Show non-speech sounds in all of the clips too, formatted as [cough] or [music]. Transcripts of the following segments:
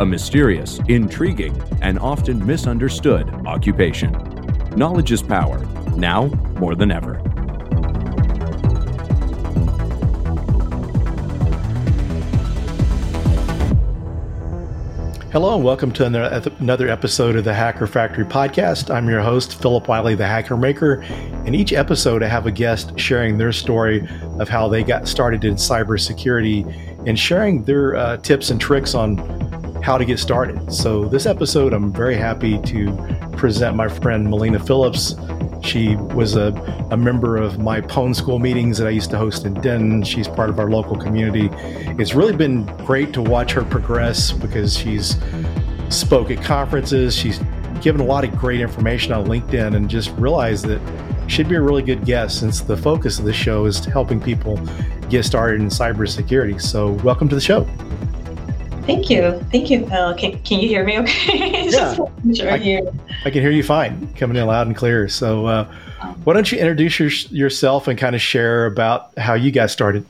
a mysterious, intriguing, and often misunderstood occupation. Knowledge is power, now more than ever. Hello, and welcome to another episode of the Hacker Factory podcast. I'm your host, Philip Wiley, the Hacker Maker. In each episode, I have a guest sharing their story of how they got started in cybersecurity and sharing their uh, tips and tricks on how to get started. So, this episode, I'm very happy to present my friend Melina Phillips. She was a, a member of my Pwn School meetings that I used to host in Denton. She's part of our local community. It's really been great to watch her progress because she's spoke at conferences. She's given a lot of great information on LinkedIn and just realized that she'd be a really good guest since the focus of the show is helping people get started in cybersecurity. So, welcome to the show. Thank you. Thank you, Phil. Can, can you hear me okay? [laughs] yeah. sure I, I, can hear you fine, coming in loud and clear. So, uh, why don't you introduce your, yourself and kind of share about how you got started?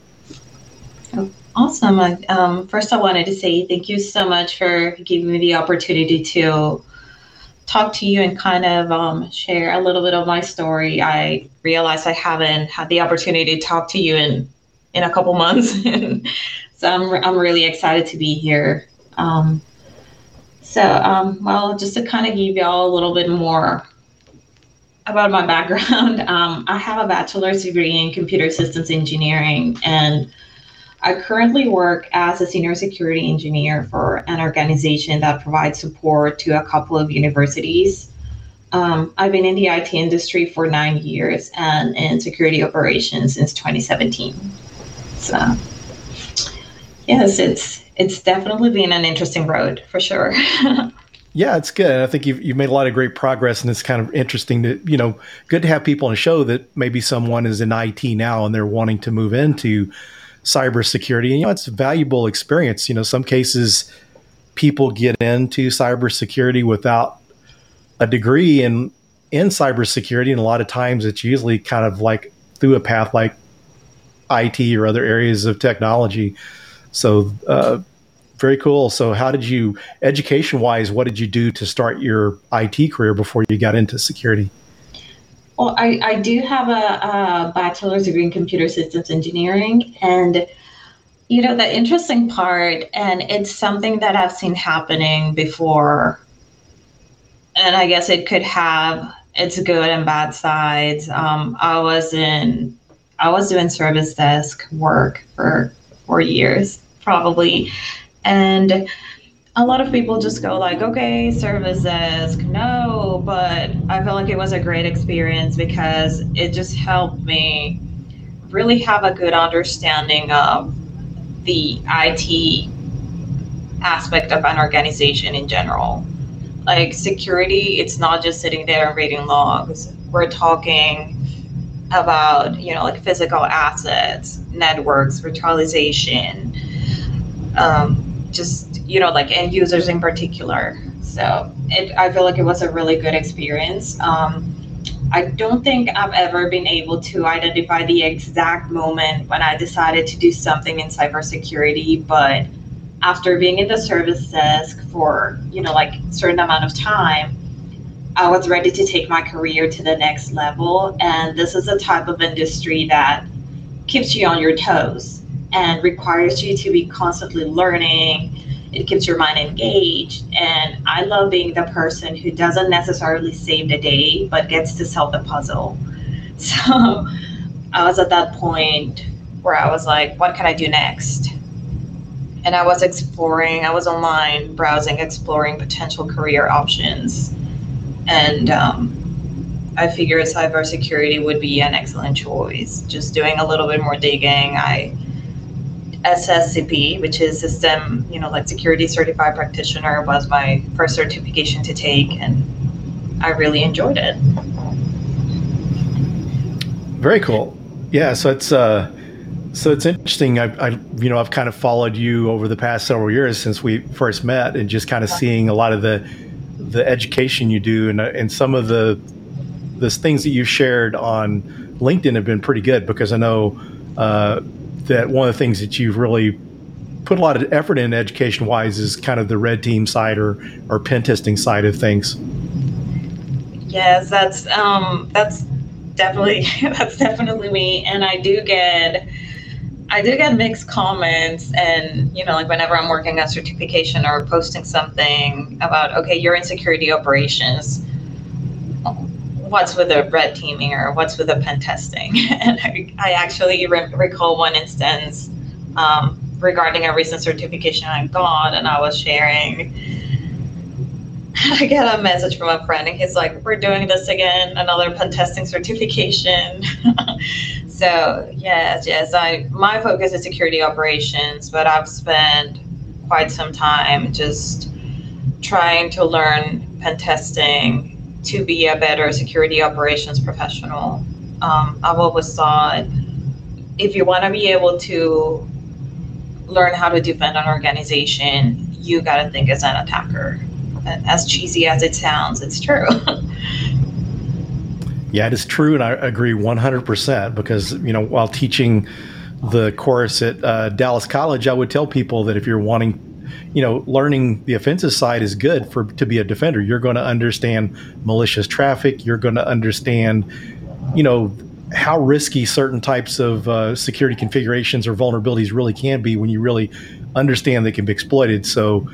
Oh, awesome. Um, first, I wanted to say thank you so much for giving me the opportunity to talk to you and kind of um, share a little bit of my story. I realize I haven't had the opportunity to talk to you in in a couple months, [laughs] So I'm, I'm really excited to be here. Um, so, um, well, just to kind of give y'all a little bit more about my [laughs] background, um, I have a bachelor's degree in computer systems engineering, and I currently work as a senior security engineer for an organization that provides support to a couple of universities. Um, I've been in the IT industry for nine years and in security operations since 2017. So yes, it's it's definitely been an interesting road for sure. [laughs] yeah, it's good. I think you've, you've made a lot of great progress, and it's kind of interesting to you know good to have people on a show that maybe someone is in IT now and they're wanting to move into cybersecurity, and you know it's a valuable experience. You know, some cases people get into cybersecurity without a degree in in cybersecurity, and a lot of times it's usually kind of like through a path like IT or other areas of technology. So, uh, very cool. So, how did you, education wise, what did you do to start your IT career before you got into security? Well, I, I do have a, a bachelor's degree in computer systems engineering. And, you know, the interesting part, and it's something that I've seen happening before, and I guess it could have its good and bad sides. Um, I was in, I was doing service desk work for four years probably. And a lot of people just go like, okay, service desk, no, but I feel like it was a great experience because it just helped me really have a good understanding of the IT aspect of an organization in general. Like security, it's not just sitting there and reading logs. We're talking about, you know, like physical assets, networks, virtualization, um, just you know like end users in particular. So it, I feel like it was a really good experience. Um, I don't think I've ever been able to identify the exact moment when I decided to do something in cybersecurity, but after being in the service desk for you know like certain amount of time, I was ready to take my career to the next level. And this is a type of industry that keeps you on your toes and requires you to be constantly learning. It keeps your mind engaged. And I love being the person who doesn't necessarily save the day, but gets to solve the puzzle. [laughs] So I was at that point where I was like, what can I do next? And I was exploring, I was online browsing, exploring potential career options. And um, I figured cybersecurity would be an excellent choice. Just doing a little bit more digging, I SSCP, which is system, you know, like security certified practitioner, was my first certification to take, and I really enjoyed it. Very cool. Yeah, so it's uh, so it's interesting. I, I, you know, I've kind of followed you over the past several years since we first met, and just kind of seeing a lot of the the education you do, and and some of the the things that you've shared on LinkedIn have been pretty good because I know uh, that one of the things that you've really put a lot of effort in education wise is kind of the red team side or or pen testing side of things. Yes, that's um, that's definitely [laughs] that's definitely me, and I do get. I do get mixed comments, and you know, like whenever I'm working on certification or posting something about, okay, you're in security operations, what's with the red teaming or what's with the pen testing? [laughs] and I, I actually re- recall one instance um, regarding a recent certification I got, and I was sharing. [laughs] I get a message from a friend, and he's like, "We're doing this again, another pen testing certification." [laughs] so yes, yes, I my focus is security operations, but I've spent quite some time just trying to learn pen testing to be a better security operations professional. Um, I've always thought if you want to be able to learn how to defend an organization, you got to think as an attacker. As cheesy as it sounds, it's true. [laughs] yeah, it is true, and I agree 100% because, you know, while teaching the course at uh, Dallas College, I would tell people that if you're wanting you know, learning the offensive side is good for to be a defender. You're going to understand malicious traffic. You're going to understand, you know, how risky certain types of uh, security configurations or vulnerabilities really can be when you really understand they can be exploited. So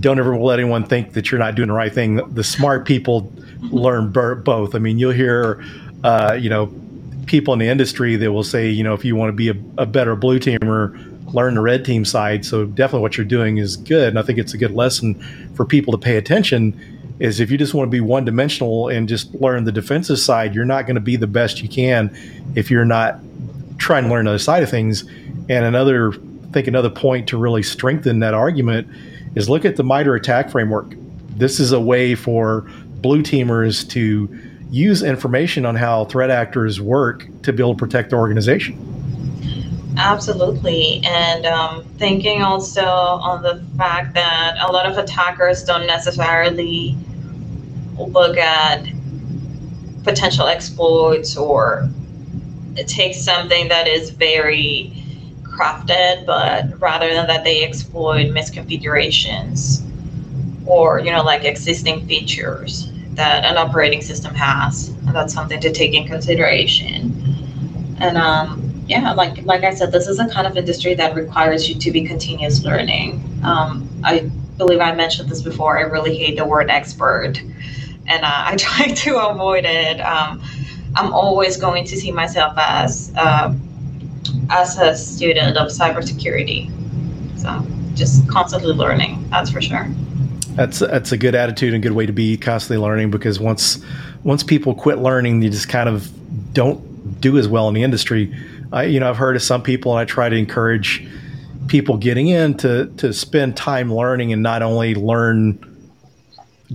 don't ever let anyone think that you're not doing the right thing. The smart people learn both. I mean, you'll hear, uh, you know, people in the industry that will say, you know, if you want to be a, a better blue teamer, learn the red team side. So definitely what you're doing is good. And I think it's a good lesson for people to pay attention is if you just want to be one dimensional and just learn the defensive side, you're not going to be the best you can if you're not trying to learn the other side of things. And another, I think another point to really strengthen that argument is look at the MITRE ATT&CK framework. This is a way for blue teamers to use information on how threat actors work to to protect the organization. Absolutely. And um, thinking also on the fact that a lot of attackers don't necessarily look at potential exploits or take something that is very crafted, but rather than that, they exploit misconfigurations or, you know, like existing features that an operating system has. And that's something to take in consideration. And um, yeah, like like I said, this is a kind of industry that requires you to be continuous learning. Um, I believe I mentioned this before. I really hate the word expert, and uh, [laughs] I try to avoid it. Um, I'm always going to see myself as uh, as a student of cybersecurity. So just constantly learning. That's for sure. That's that's a good attitude and good way to be constantly learning because once once people quit learning, you just kind of don't do as well in the industry I, you know, I've heard of some people, and I try to encourage people getting in to to spend time learning and not only learn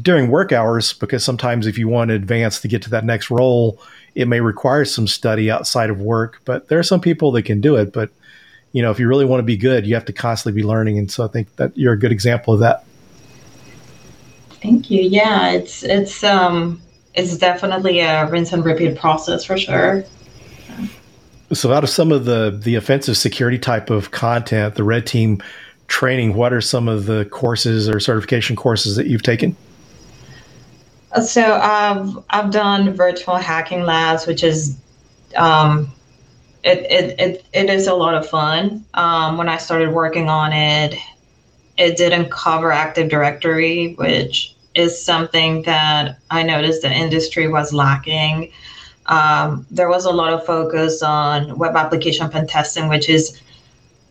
during work hours because sometimes if you want to advance to get to that next role it may require some study outside of work but there are some people that can do it. But you know if you really want to be good you have to constantly be learning. And so i think that you're a good example of that. Thank you. Yeah it's it's um it's definitely a rinse and repeat process for sure. So, out of some of the the offensive security type of content, the red team training, what are some of the courses or certification courses that you've taken? So, um, I've done virtual hacking labs, which is um, it, it, it, it is a lot of fun. Um, when I started working on it, it didn't cover Active Directory, which is something that I noticed the industry was lacking um, there was a lot of focus on web application pen testing, which is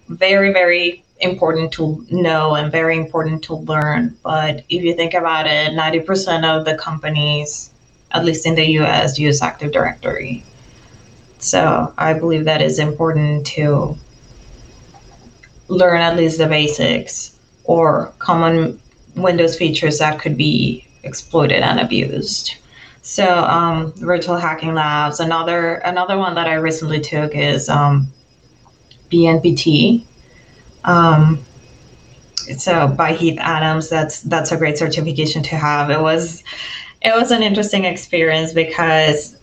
very, very important to know and very important to learn. But if you think about it, 90% of the companies, at least in the US, use Active Directory. So I believe that is important to learn at least the basics or common Windows features that could be exploited and abused. So um, virtual hacking labs. Another another one that I recently took is um, PNPT. Um, so by Heath Adams, that's that's a great certification to have. It was it was an interesting experience because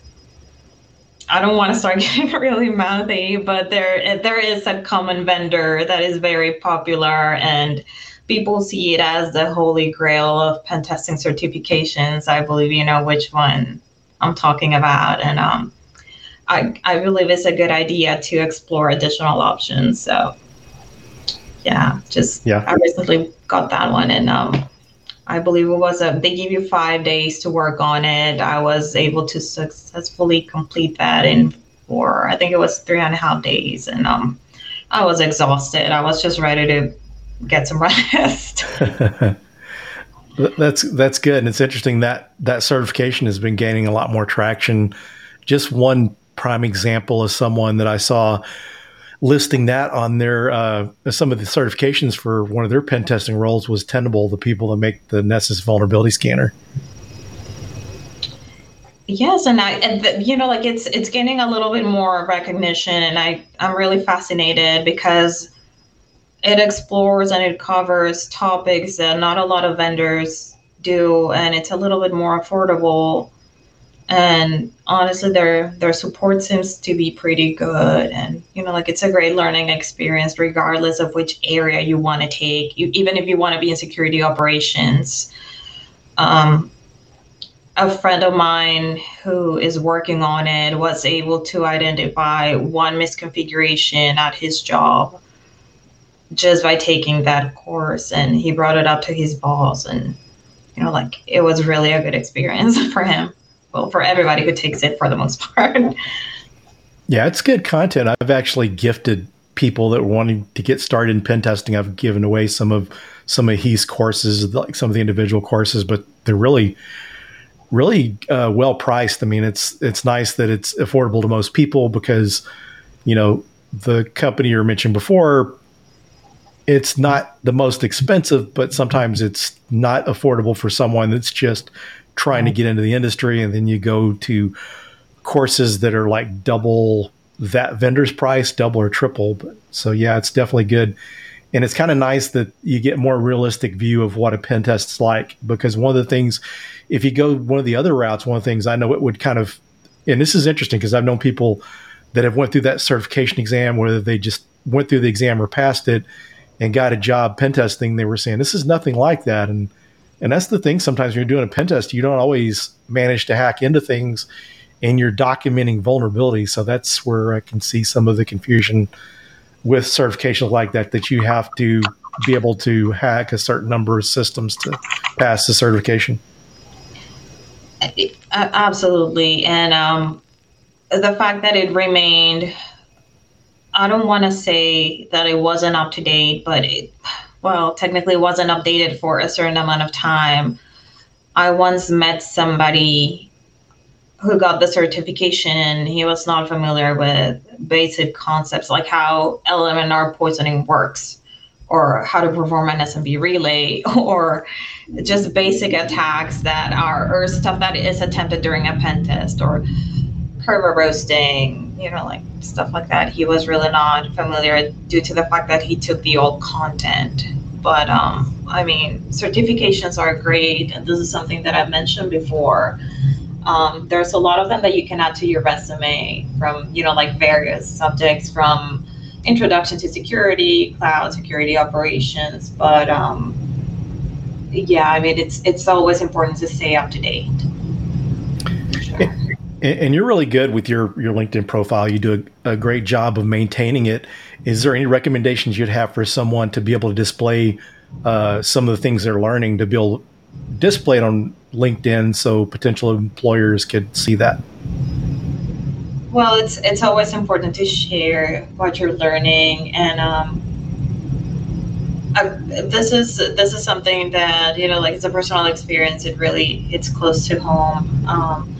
I don't want to start [laughs] getting really mouthy, but there there is a common vendor that is very popular and people see it as the holy grail of pen testing certifications. I believe you know which one I'm talking about, and um, I I believe it's a good idea to explore additional options. So yeah, just yeah. I recently got that one, and um, I believe it was a they give you five days to work on it. I was able to successfully complete that in four, I think it was three and a half days, and um, I was exhausted. I was just ready to get some [laughs] rest. [laughs] that's that's good, and it's interesting that that certification has been gaining a lot more traction. Just one prime example of someone that I saw listing that on their uh, some of the certifications for one of their pen testing roles was Tenable, the people that make the Nessus vulnerability scanner. Yes, and I, and the, you know, like it's it's getting a little bit more recognition, and I I'm really fascinated because it explores and it covers topics that not a lot of vendors do, and it's a little bit more affordable. And honestly, their their support seems to be pretty good, and you know, like it's a great learning experience, regardless of which area you want to take. You, even if you want to be in security operations. Um, a friend of mine who is working on it was able to identify one misconfiguration at his job just by taking that course and he brought it up to his boss and you know like it was really a good experience [laughs] for him well for everybody who takes it for the most [laughs] part. Yeah it's good content. I've actually gifted people that wanting to get started in pen testing. I've given away some of some of his courses like some of the individual courses but they're really really uh, well priced. I mean it's it's nice that it's affordable to most people because you know the company you mentioned before it's not the most expensive, but sometimes it's not affordable for someone that's just trying to mm-hmm. get into the industry. And then you go to courses that are like double that vendor's price, double or triple. But so yeah, it's definitely good. And it's kind of nice that you get more realistic view of what a pen test's like. Because one of the things, if you go one of the other routes, one of the things I know it would kind of, and this is interesting because I've known people that have went through that certification exam, whether they just went through the exam or passed it, and got a job pen testing, they were saying this is nothing like that. And and that's the thing. Sometimes when you're doing a pen test, you don't always manage to hack into things, and you're documenting vulnerabilities. So that's where I can see some of the confusion with certifications like that. That you have to be able to hack a certain number of systems to pass the certification. Absolutely, and um, the fact that it remained I don't want to say that it wasn't up to date, but it, well, technically wasn't updated for a certain amount of time. I once met somebody who got the certification and he was not familiar with basic concepts like how LLMNR poisoning works or how to perform an SMB relay [laughs] or just basic attacks that are or stuff that is attempted during a pen test or Kerberos roasting, you know, like stuff like that. He was really not familiar due to the fact that he took the old content. But um, I mean, certifications are great, and this is something that I've mentioned before. Um, there's a lot of them that you can add to your resume from, you know, like various subjects from introduction to security, cloud security operations. But um, yeah, I mean, it's it's always important to stay up to date. Sure. And, you're really good with your your LinkedIn profile. You do a, a, great job of maintaining it. Is there any recommendations you'd have for someone to be able to display uh, some of the things they're learning to be able to display it on LinkedIn so potential employers could see that? Well, it's it's always important to share what you're learning, and um, uh, this is this is something that you know, like it's a personal experience. It really hits close to home. Um,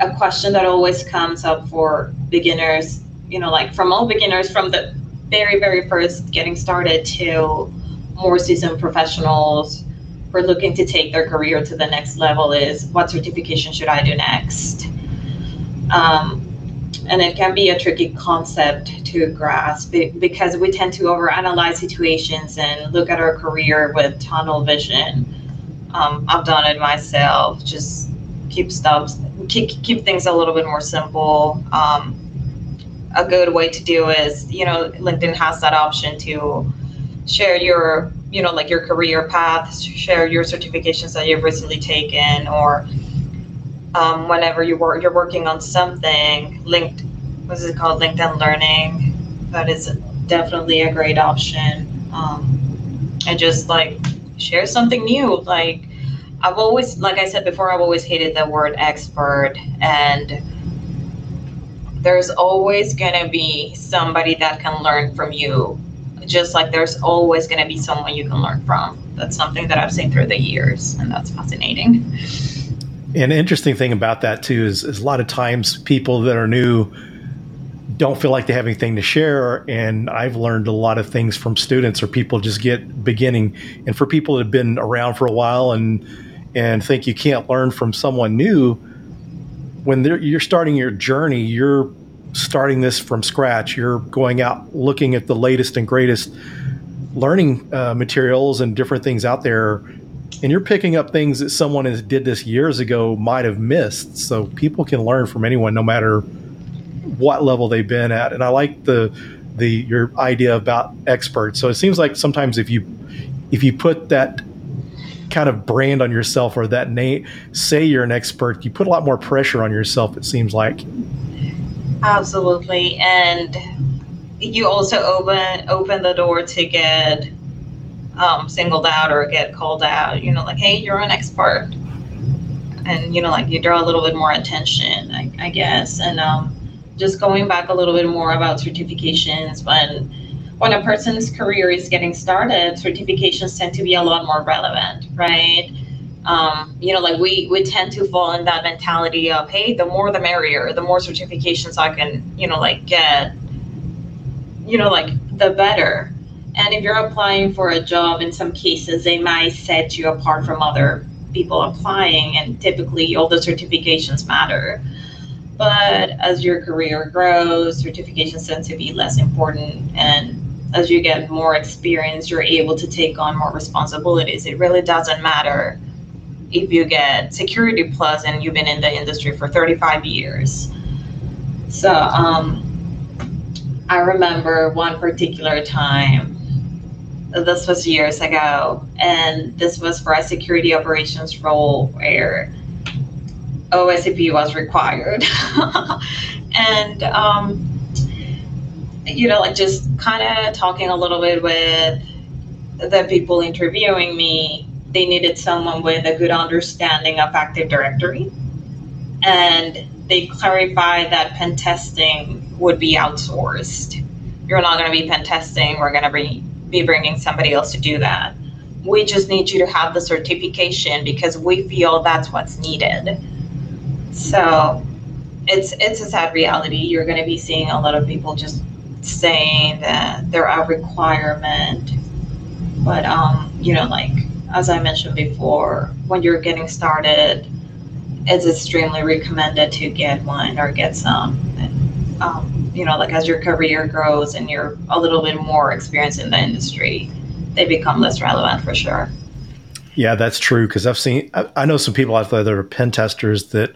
a question that always comes up for beginners, you know, like from all beginners from the very, very first getting started to more seasoned professionals who are looking to take their career to the next level is what certification should I do next? Um, and it can be a tricky concept to grasp because we tend to overanalyze situations and look at our career with tunnel vision. Um, I've done it myself. Just keep stuff, keep, keep things a little bit more simple. Um, a good way to do is, you know, LinkedIn has that option to share your, you know, like your career path, share your certifications that you've recently taken, or um, whenever you work, you're working on something. Linked, what's it called? LinkedIn Learning. That is definitely a great option. Um, and just like share something new. Like I've always, like I said before, I've always hated the word expert and there's always going to be somebody that can learn from you just like there's always going to be someone you can learn from. That's something that i've seen through the years and that's fascinating. An interesting thing about that too is, is a lot of times people that are new don't feel like they have anything to share and i've learned a lot of things from students or people just get beginning. And for people that have been around for a while and and think you can't learn from someone new when you're starting your journey, you're starting this from scratch. You're going out looking at the latest and greatest learning uh, materials and different things out there, and you're picking up things that someone has did this years ago might have missed. So people can learn from anyone, no matter what level they've been at. And I like the the your idea about experts. So it seems like sometimes if you if you put that kind of brand on yourself or that name, say you're an expert, you put a lot more pressure on yourself, it seems like. Absolutely. And you also open open the door to get um, singled out or get called out, you know, like, hey, you're an expert. And, you know, like you draw a little bit more attention, I, I guess. And um, just going back a little bit more about certifications when when a person's career is getting started, certifications tend to be a lot more relevant, right? Um, you know, like we we tend to fall in that mentality of, hey, the more the merrier, the more certifications I can, you know, like get, you know, like the better. And if you're applying for a job, in some cases, they might set you apart from other people applying, and typically all the certifications matter. But as your career grows, certifications tend to be less important and as you get more experience, you're able to take on more responsibilities. It really doesn't matter if you get security plus and you've been in the industry for 35 years. So um, I remember one particular time, this was years ago, and this was for a security operations role where OSCP was required. [laughs] and um, you know, like just kind of talking a little bit with the people interviewing me, they needed someone with a good understanding of Active Directory. And they clarified that pen testing would be outsourced. You're not going to be pen testing, we're going to be, be bringing somebody else to do that. We just need you to have the certification because we feel that's what's needed. So it's it's a sad reality. You're going to be seeing a lot of people just saying that they're a requirement. But um, you know, like as I mentioned before, when you're getting started, it's extremely recommended to get one or get some. And, um, you know, like as your career grows and you're a little bit more experienced in the industry, they become less relevant for sure. Yeah, that's true. Because I've seen, I, I know some people out there that are pen testers that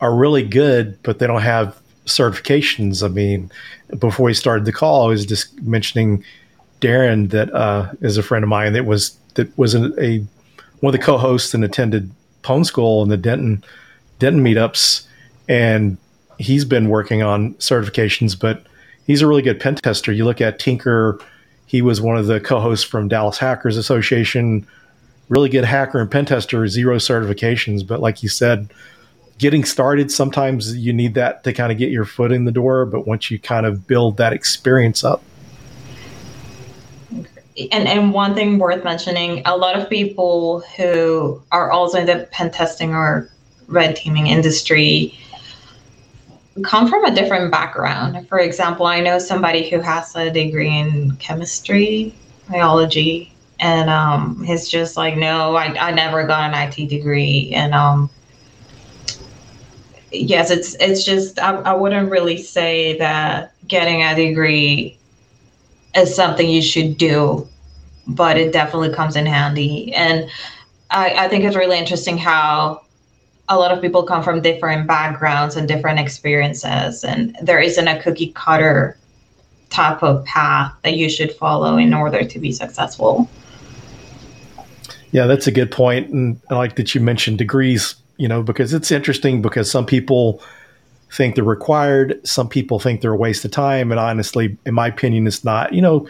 are really good, but they don't have certifications. I mean, before we started the call, I was just mentioning Darren that uh, is a friend of mine that was that was a, one of the co-hosts and attended Pwn School and the Denton Denton meetups, and he's been working on certifications. But he's a really good pen tester. You look at Tinker; he was one of the co-hosts from Dallas Hackers Association. Really good hacker and pen tester, zero certifications, but like you said, getting started, sometimes you need that to kind of get your foot in the door. But once you kind of build that experience up, and and one thing worth mentioning, a lot of people who are also in the pen testing or red teaming industry come from a different background. For example, I know somebody who has a degree in chemistry, biology, and um, he's just like, no, I, I never got an IT degree. And um, yes, it's it's just I, I wouldn't really say that getting a degree is something you should do, but it definitely comes in handy. And I, I think it's really interesting how a lot of people come from different backgrounds and different experiences, and there isn't a cookie cutter type of path that you should follow in order to be successful. Yeah, that's a good point. And I like that you mentioned degrees, you know, because it's interesting because some people think they're required, some people think they're a waste of time. And honestly, in my opinion, it's not. You know,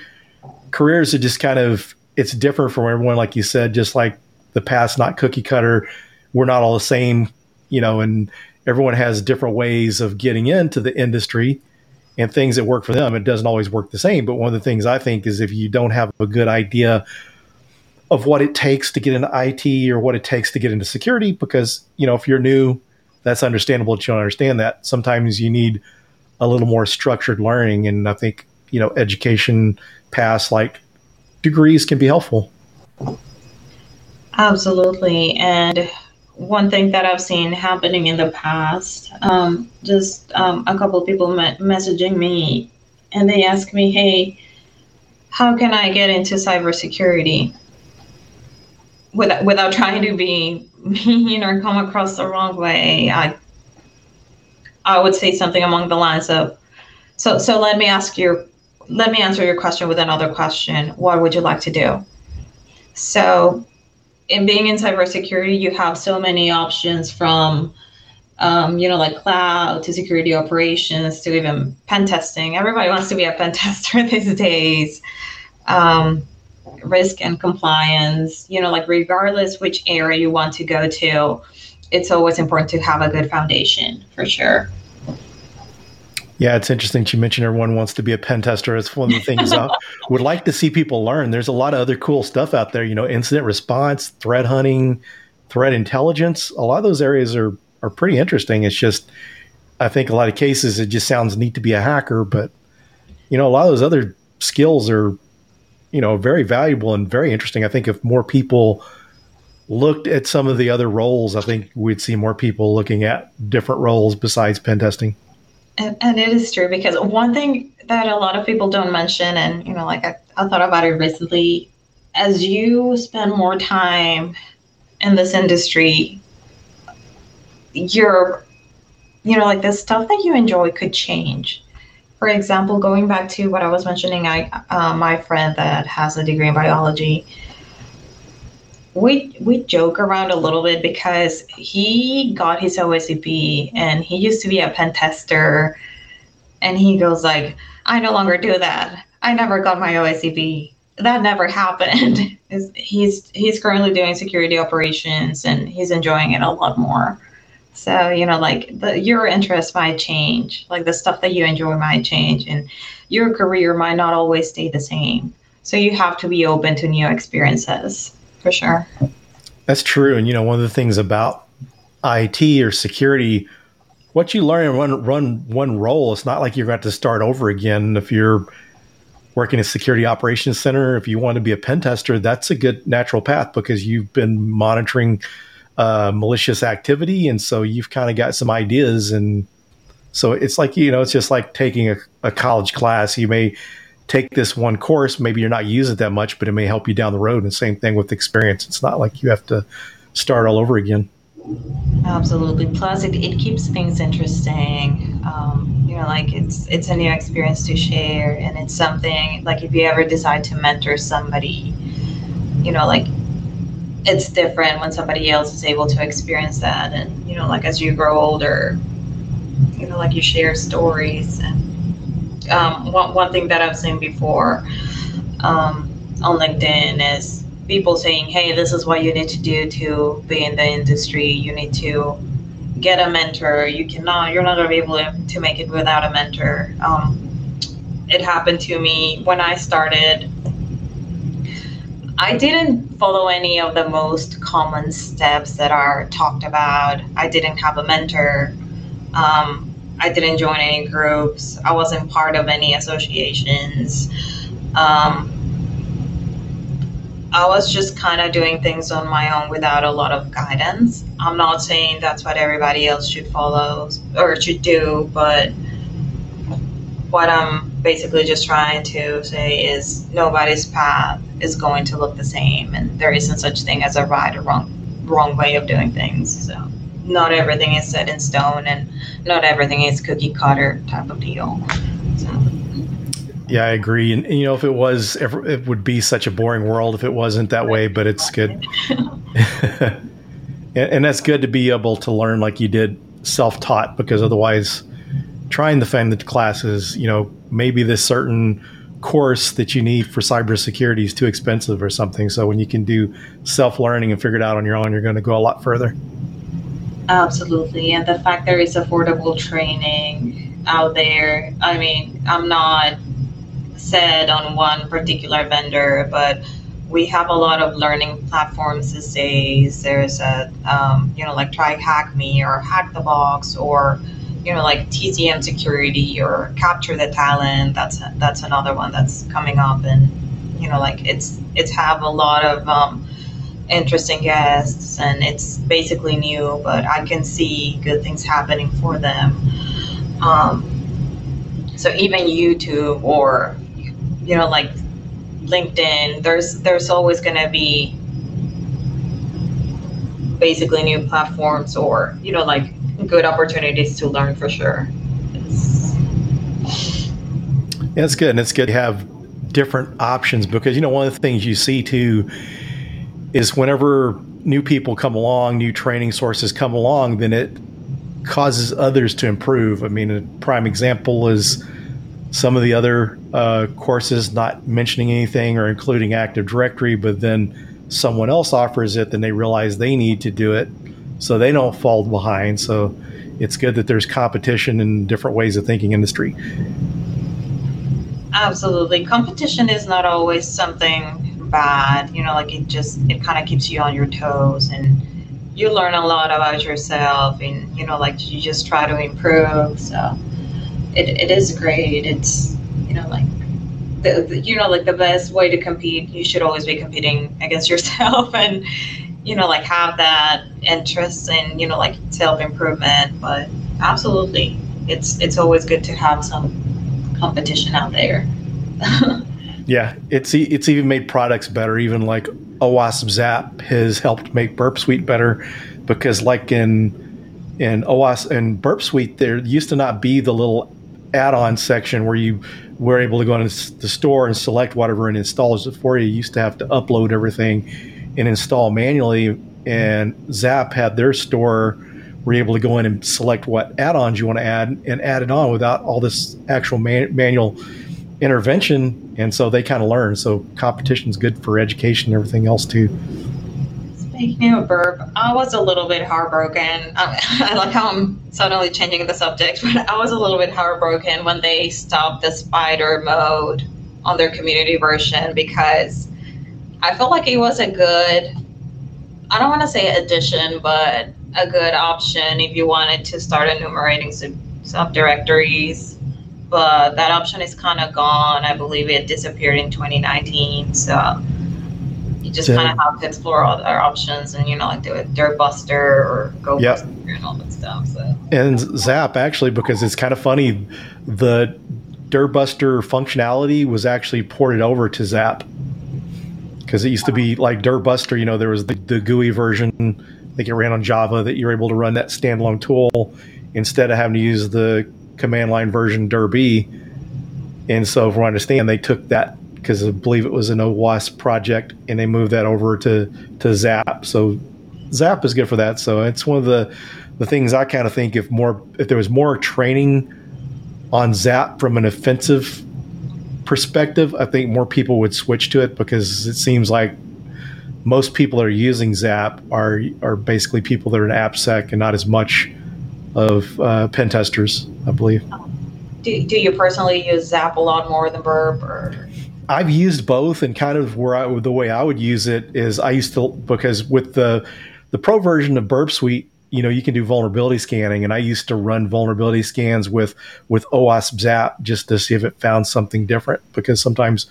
careers are just kind of, it's different from everyone, like you said, just like the past, not cookie cutter. We're not all the same, you know, and everyone has different ways of getting into the industry and things that work for them. It doesn't always work the same. But one of the things I think is if you don't have a good idea of what it takes to get into IT or what it takes to get into security, because, you know, if you're new, that's understandable that you don't understand that. Sometimes you need a little more structured learning. And I think, you know, education paths like degrees can be helpful. Absolutely. And one thing that I've seen happening in the past, um, just um, a couple of people me- messaging me and they ask me, hey, how can I get into cybersecurity? Without, without trying to be mean or come across the wrong way, I I would say something along the lines of, so so let me ask your let me answer your question with another question. What would you like to do? So in being in cybersecurity, you have so many options from, um, you know, like cloud to security operations to even pen testing. Everybody wants to be a pen [laughs] tester these days. Um, risk and compliance, you know, like regardless which area you want to go to, it's always important to have a good foundation for sure. Yeah, it's interesting. You mentioned everyone wants to be a pen tester. It's one of the things I [laughs] would like to see people learn. There's a lot of other cool stuff out there. You know, incident response, threat hunting, threat intelligence. A lot of those areas are are pretty interesting. It's just, I think a lot of cases it just sounds neat to be a hacker, but you know, a lot of those other skills are, you know, very valuable and very interesting. I think if more people looked at some of the other roles, I think we'd see more people looking at different roles besides pen testing. And, and it is true because one thing that a lot of people don't mention, and you know, like I, I thought about it recently, as you spend more time in this industry, your, you know, like the stuff that you enjoy could change. For example, going back to what I was mentioning, I uh, my friend that has a degree in biology we we joke around a little bit because he got his OSCP and he used to be a pen tester, and he goes like, "I no longer do that. I never got my OSCP. That never [laughs] happened." he's he's currently doing security operations and he's enjoying it a lot more. So you know, like the your interests might change, like the stuff that you enjoy might change, and your career might not always stay the same. So you have to be open to new experiences for sure. That's true. And, you know, one of the things about IT or security, what you learn in run, run one role, it's not like you're going to, to start over again. If you're working a security operations center, if you want to be a pen tester, that's a good natural path because you've been monitoring uh, malicious activity. And so you've kind of got some ideas. And so it's like, you know, it's just like taking a, a college class. You may take this one course. Maybe you're not using it that much, but it may help you down the road. And same thing with experience. It's not like you have to start all over again. Absolutely. Plus, it, it keeps things interesting. Um, you know, like it's it's a new experience to share, and it's something like if you ever decide to mentor somebody, you know, like it's different when somebody else is able to experience that, and you know, like as you grow older, you know, like you share stories and um, one, one thing that I've seen before um, on LinkedIn is people saying, hey, this is what you need to do to be in the industry. You need to get a mentor. You cannot, you're not going to be able to make it without a mentor. Um, it happened to me when I started. I didn't follow any of the most common steps that are talked about. I didn't have a mentor. Um, I didn't join any groups. I wasn't part of any associations. Um, I was just kind of doing things on my own without a lot of guidance. I'm not saying that's what everybody else should follow or should do, but what I'm basically just trying to say is nobody's path is going to look the same, and there isn't such thing as a right or wrong wrong way of doing things. So not everything is set in stone, and not everything is cookie cutter type of deal. So. Yeah, I agree. And, and, you know, if it was, it would be such a boring world if it wasn't that way. But it's good, [laughs] [laughs] and, and that's good to be able to learn like you did, self-taught. Because otherwise, trying to find the classes, you know, maybe this certain course that you need for cybersecurity is too expensive or something. So when you can do self-learning and figure it out on your own, you're going to go a lot further. Absolutely, and the fact there is affordable training out there. I mean, I'm not said on one particular vendor, but we have a lot of learning platforms these days. There's a, um, you know, like try hack me or hack the box or, you know, like TCM security or capture the talent. That's that's another one that's coming up, and you know, like it's it's have a lot of um, interesting guests, and it's basically new, but I can see good things happening for them. Um, so even YouTube or you know, like LinkedIn, there's there's always going to be basically new platforms or you know like good opportunities to learn for sure. Yeah, it's good, and it's good to have different options because you know one of the things you see too is whenever new people come along, new training sources come along, then it causes others to improve. I mean, a prime example is some of the other uh, courses not mentioning anything or including Active Directory, but then someone else offers it, then they realize they need to do it so they don't fall behind. So it's good that there's competition in different ways of thinking industry. Absolutely. Competition is not always something bad. You know, like it just, it kind of keeps you on your toes and you learn a lot about yourself and, you know, like you just try to improve. So it, it is great. It's, you know, like the, the, you know, like the best way to compete, you should always be competing against [laughs] yourself and, you know, like have that interest in, you know, like self improvement. But absolutely, it's it's always good to have some competition out there. [laughs] yeah, it's it's even made products better. Even like OWASP Zap has helped make Burp Suite better because, like in in OWASP and Burp Suite, there used to not be the little add-on section where you were able to go into the store and select whatever and installs it for you. You used to have to upload everything and install manually. And Zap had their store were able to go in and select what add-ons you want to add and add it on without all this actual man- manual intervention. And so they kind of learn. So competition is good for education and everything else too. Speaking of burp, I was a little bit heartbroken. I, [laughs] I like how I'm suddenly changing the subject, but I was a little bit heartbroken when they stopped the spider mode on their community version because I felt like it was a good, I don't want to say addition, but a good option if you wanted to start enumerating sub- subdirectories. But that option is kind of gone. I believe it disappeared in 2019. So you just kind of have to explore other options and you know like do a DirBuster or go yep. and all that stuff. So and Zap actually because it's kind of funny, the DirBuster functionality was actually ported over to Zap because it used to be oh. like DirBuster. You know, there was the, the GUI version. I think it ran on Java that you're able to run that standalone tool instead of having to use the command line version DirB. And so, if I understand, they took that because I believe it was an OWASP project, and they moved that over to to Zap. So Zap is good for that. So it's one of the the things I kind of think if more if there was more training on Zap from an offensive perspective, I think more people would switch to it because it seems like most people that are using Zap are are basically people that are in AppSec and not as much of uh, pen testers, I believe. Do, do you personally use Zap a lot more than Burp or? I've used both, and kind of where I, the way I would use it is I used to because with the the pro version of Burp Suite, you know, you can do vulnerability scanning, and I used to run vulnerability scans with with OWASP Zap just to see if it found something different because sometimes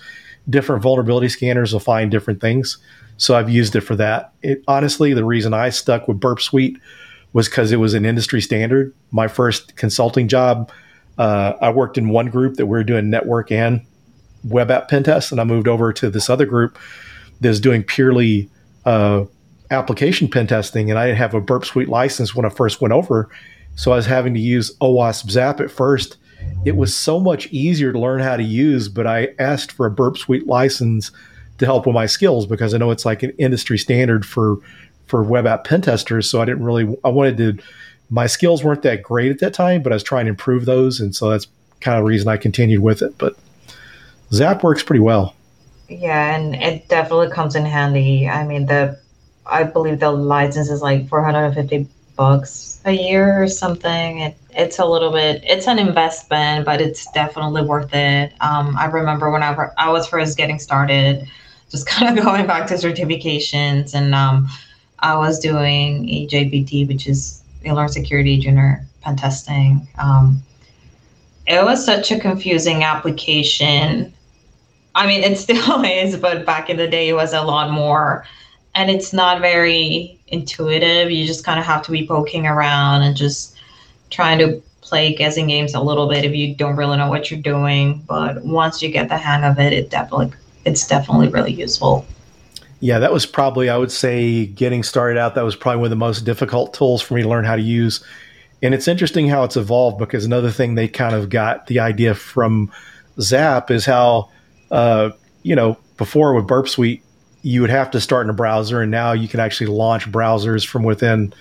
different vulnerability scanners will find different things. So I've used it for that. It, honestly, the reason I stuck with Burp Suite was because it was an industry standard. My first consulting job, uh, I worked in one group that we were doing network and web app pen tests, and I moved over to this other group that's doing purely uh, application pen testing. And I didn't have a Burp Suite license when I first went over, so I was having to use OWASP Zap at first. It was so much easier to learn how to use, but I asked for a Burp Suite license to help with my skills because I know it's like an industry standard for for web app pen testers. So I didn't really I wanted to my skills weren't that great at that time, but I was trying to improve those, and so that's kind of the reason I continued with it. But Zap works pretty well. Yeah, and it definitely comes in handy. I mean, the I believe the license is like 450 bucks a year or something. It, it's a little bit, it's an investment, but it's definitely worth it. Um, I remember when I, I was first getting started, just [laughs] kind of going back to certifications, and um, I was doing eJPT, which is eLearnSecurity Junior Pen Testing. Um, it was such a confusing application. I mean, it [laughs] still is, but back in the day, it was a lot more. And it's not very intuitive. You just kind of have to be poking around and just trying to play guessing games a little bit if you don't really know what you're doing. But once you get the hang of it, it definitely it's definitely really useful. Yeah, that was probably I would say getting started out. That was probably one of the most difficult tools for me to learn how to use. And it's interesting how it's evolved because another thing they kind of got the idea from Zap is how uh, you know before with Burp Suite you would have to start in a browser, and now you can actually launch browsers from within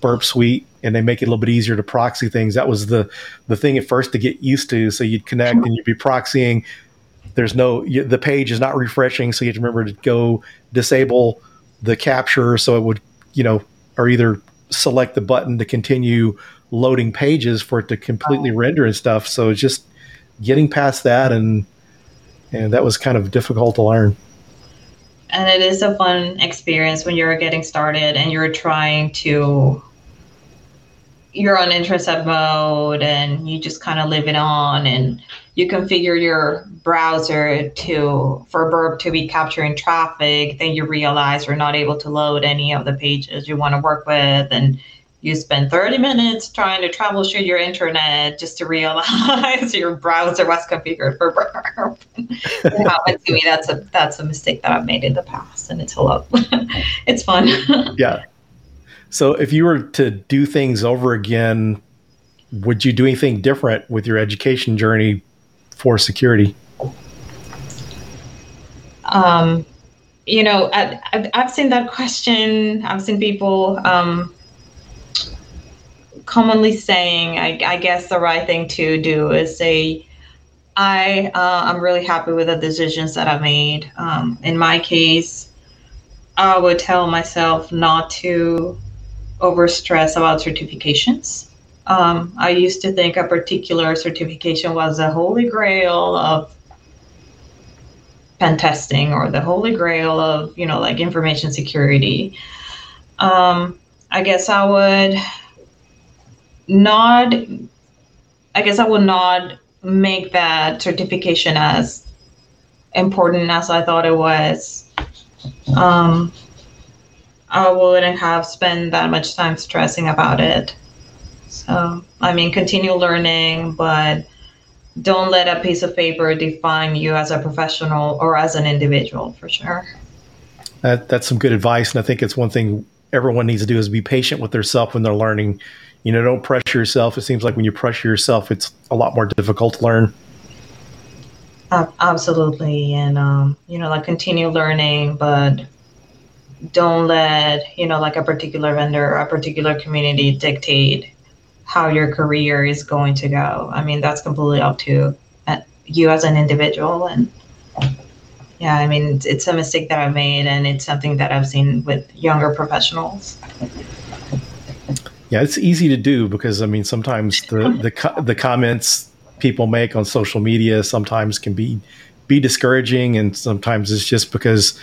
Burp Suite, and they make it a little bit easier to proxy things. That was the the thing at first to get used to. So you'd connect and you'd be proxying. There's no you, the page is not refreshing, so you have to remember to go disable the capture, so it would you know, or either select the button to continue loading pages for it to completely oh. render and stuff. So it's just getting past that, and and that was kind of difficult to learn and it is a fun experience when you're getting started and you're trying to you're on intercept mode and you just kind of live it on and you configure your browser to for burp to be capturing traffic then you realize you're not able to load any of the pages you want to work with and you spend 30 minutes trying to troubleshoot your internet just to realize [laughs] your browser was configured for burp. it happened to me. That's a that's a mistake that I've made in the past, and it's a lot. [laughs] it's fun. [laughs] yeah. So, if you were to do things over again, would you do anything different with your education journey for security? Um, you know, I, have seen that question. I've seen people. Um, commonly saying, I, I, guess the right thing to do is say, I uh, I'm really happy with the decisions that I made. Um, in my case, I would tell myself not to overstress about certifications. Um, I used to think a particular certification was the holy grail of pen testing or the holy grail of you know like information security. Um, I guess I would not i guess i would not make that certification as important as i thought it was. Um, i wouldn't have spent that much time stressing about it. So i mean continue learning but don't let a piece of paper define you as a professional or as an individual for sure. That, that's some good advice and i think it's one thing everyone needs to do is be patient with themselves when they're learning you know, don't pressure yourself. It seems like when you pressure yourself, it's a lot more difficult to learn. Uh, absolutely, and um, you know, like continue learning, but don't let you know, like a particular vendor or a particular community dictate how your career is going to go. I mean, that's completely up to uh, you as an individual, and yeah, I mean, it's a mistake that I've made, and it's something that I've seen with younger professionals. Yeah, it's easy to do because I mean sometimes the the the comments people make on social media sometimes can be be discouraging, and sometimes it's just because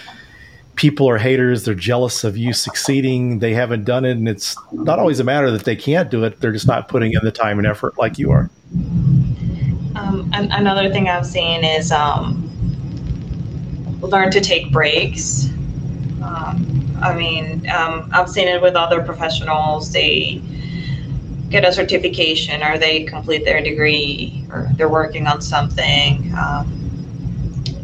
people are haters. They're jealous of you succeeding. They haven't done it. And it's not always a matter that they can't do it. They're just not putting in the time and effort like you are. Um, another thing I've seen is um, learn to take breaks. Um, I mean, um, I've seen it with other professionals. They get a certification or they complete their degree or they're working on something. Um,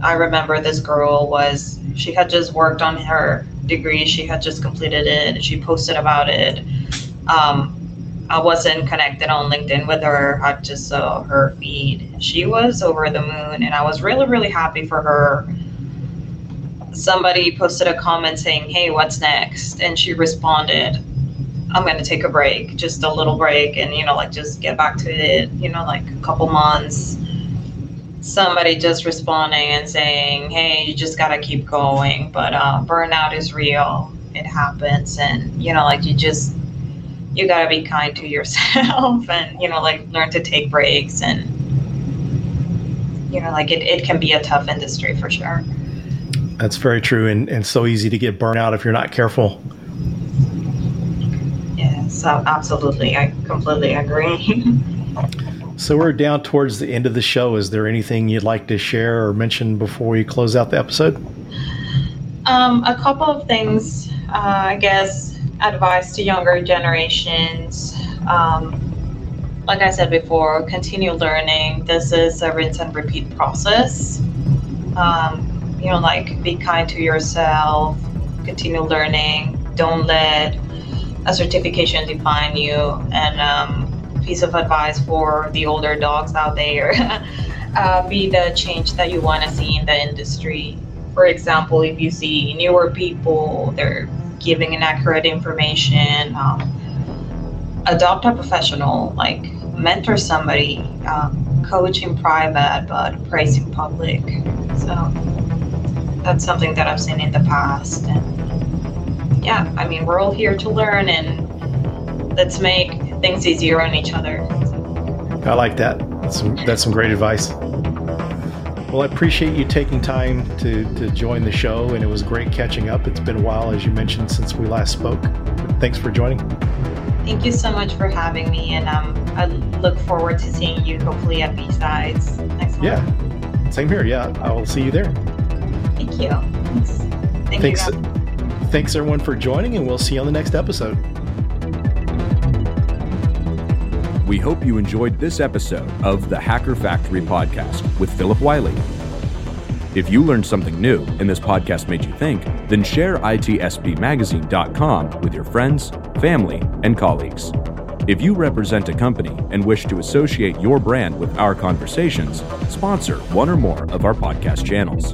I remember this girl was she had just worked on her degree. She had just completed it. She posted about it. Um, I wasn't connected on LinkedIn with her. I just saw her feed. She was over the moon, and I was really, really happy for her. Somebody posted a comment saying, Hey, what's next? And she responded, I'm going to take a break, just a little break, and, you know, like just get back to it, you know, like a couple months somebody just responding and saying, "Hey, you just gotta keep going." But uh, burnout is real; it happens, and you know, like you just you gotta be kind to yourself, [laughs] and you know, like learn to take breaks, and you know, like it, it can be a tough industry for sure. That's very true, and and so easy to get burnout if you're not careful. Yes, absolutely, I completely agree. [laughs] So we're down towards the end of the show. Is there anything you'd like to share or mention before we close out the episode? Um, a couple of things, uh, I guess, advice to younger generations. Um, like I said before, continue learning. This is a rinse and repeat process. Um, you know, like be kind to yourself, continue learning. Don't let a certification define you. And um, piece of advice for the older dogs out there [laughs] uh, be the change that you want to see in the industry. For example, if you see newer people, they're giving inaccurate information, um, adopt a professional, like mentor somebody, um, coach in private, but praise in public. So that's something that I've seen in the past. And yeah, I mean, we're all here to learn and let's make things easier on each other. I like that. That's some, that's some great advice. Well, I appreciate you taking time to, to join the show, and it was great catching up. It's been a while, as you mentioned, since we last spoke. Thanks for joining. Thank you so much for having me, and um, I look forward to seeing you hopefully at B-Sides next month. Yeah, same here. Yeah, I will see you there. Thank you. Thanks. Thank thanks, you. Thanks, everyone, for joining, and we'll see you on the next episode. We hope you enjoyed this episode of the Hacker Factory podcast with Phillip Wylie. If you learned something new and this podcast made you think, then share itspmagazine.com with your friends, family, and colleagues. If you represent a company and wish to associate your brand with our conversations, sponsor one or more of our podcast channels.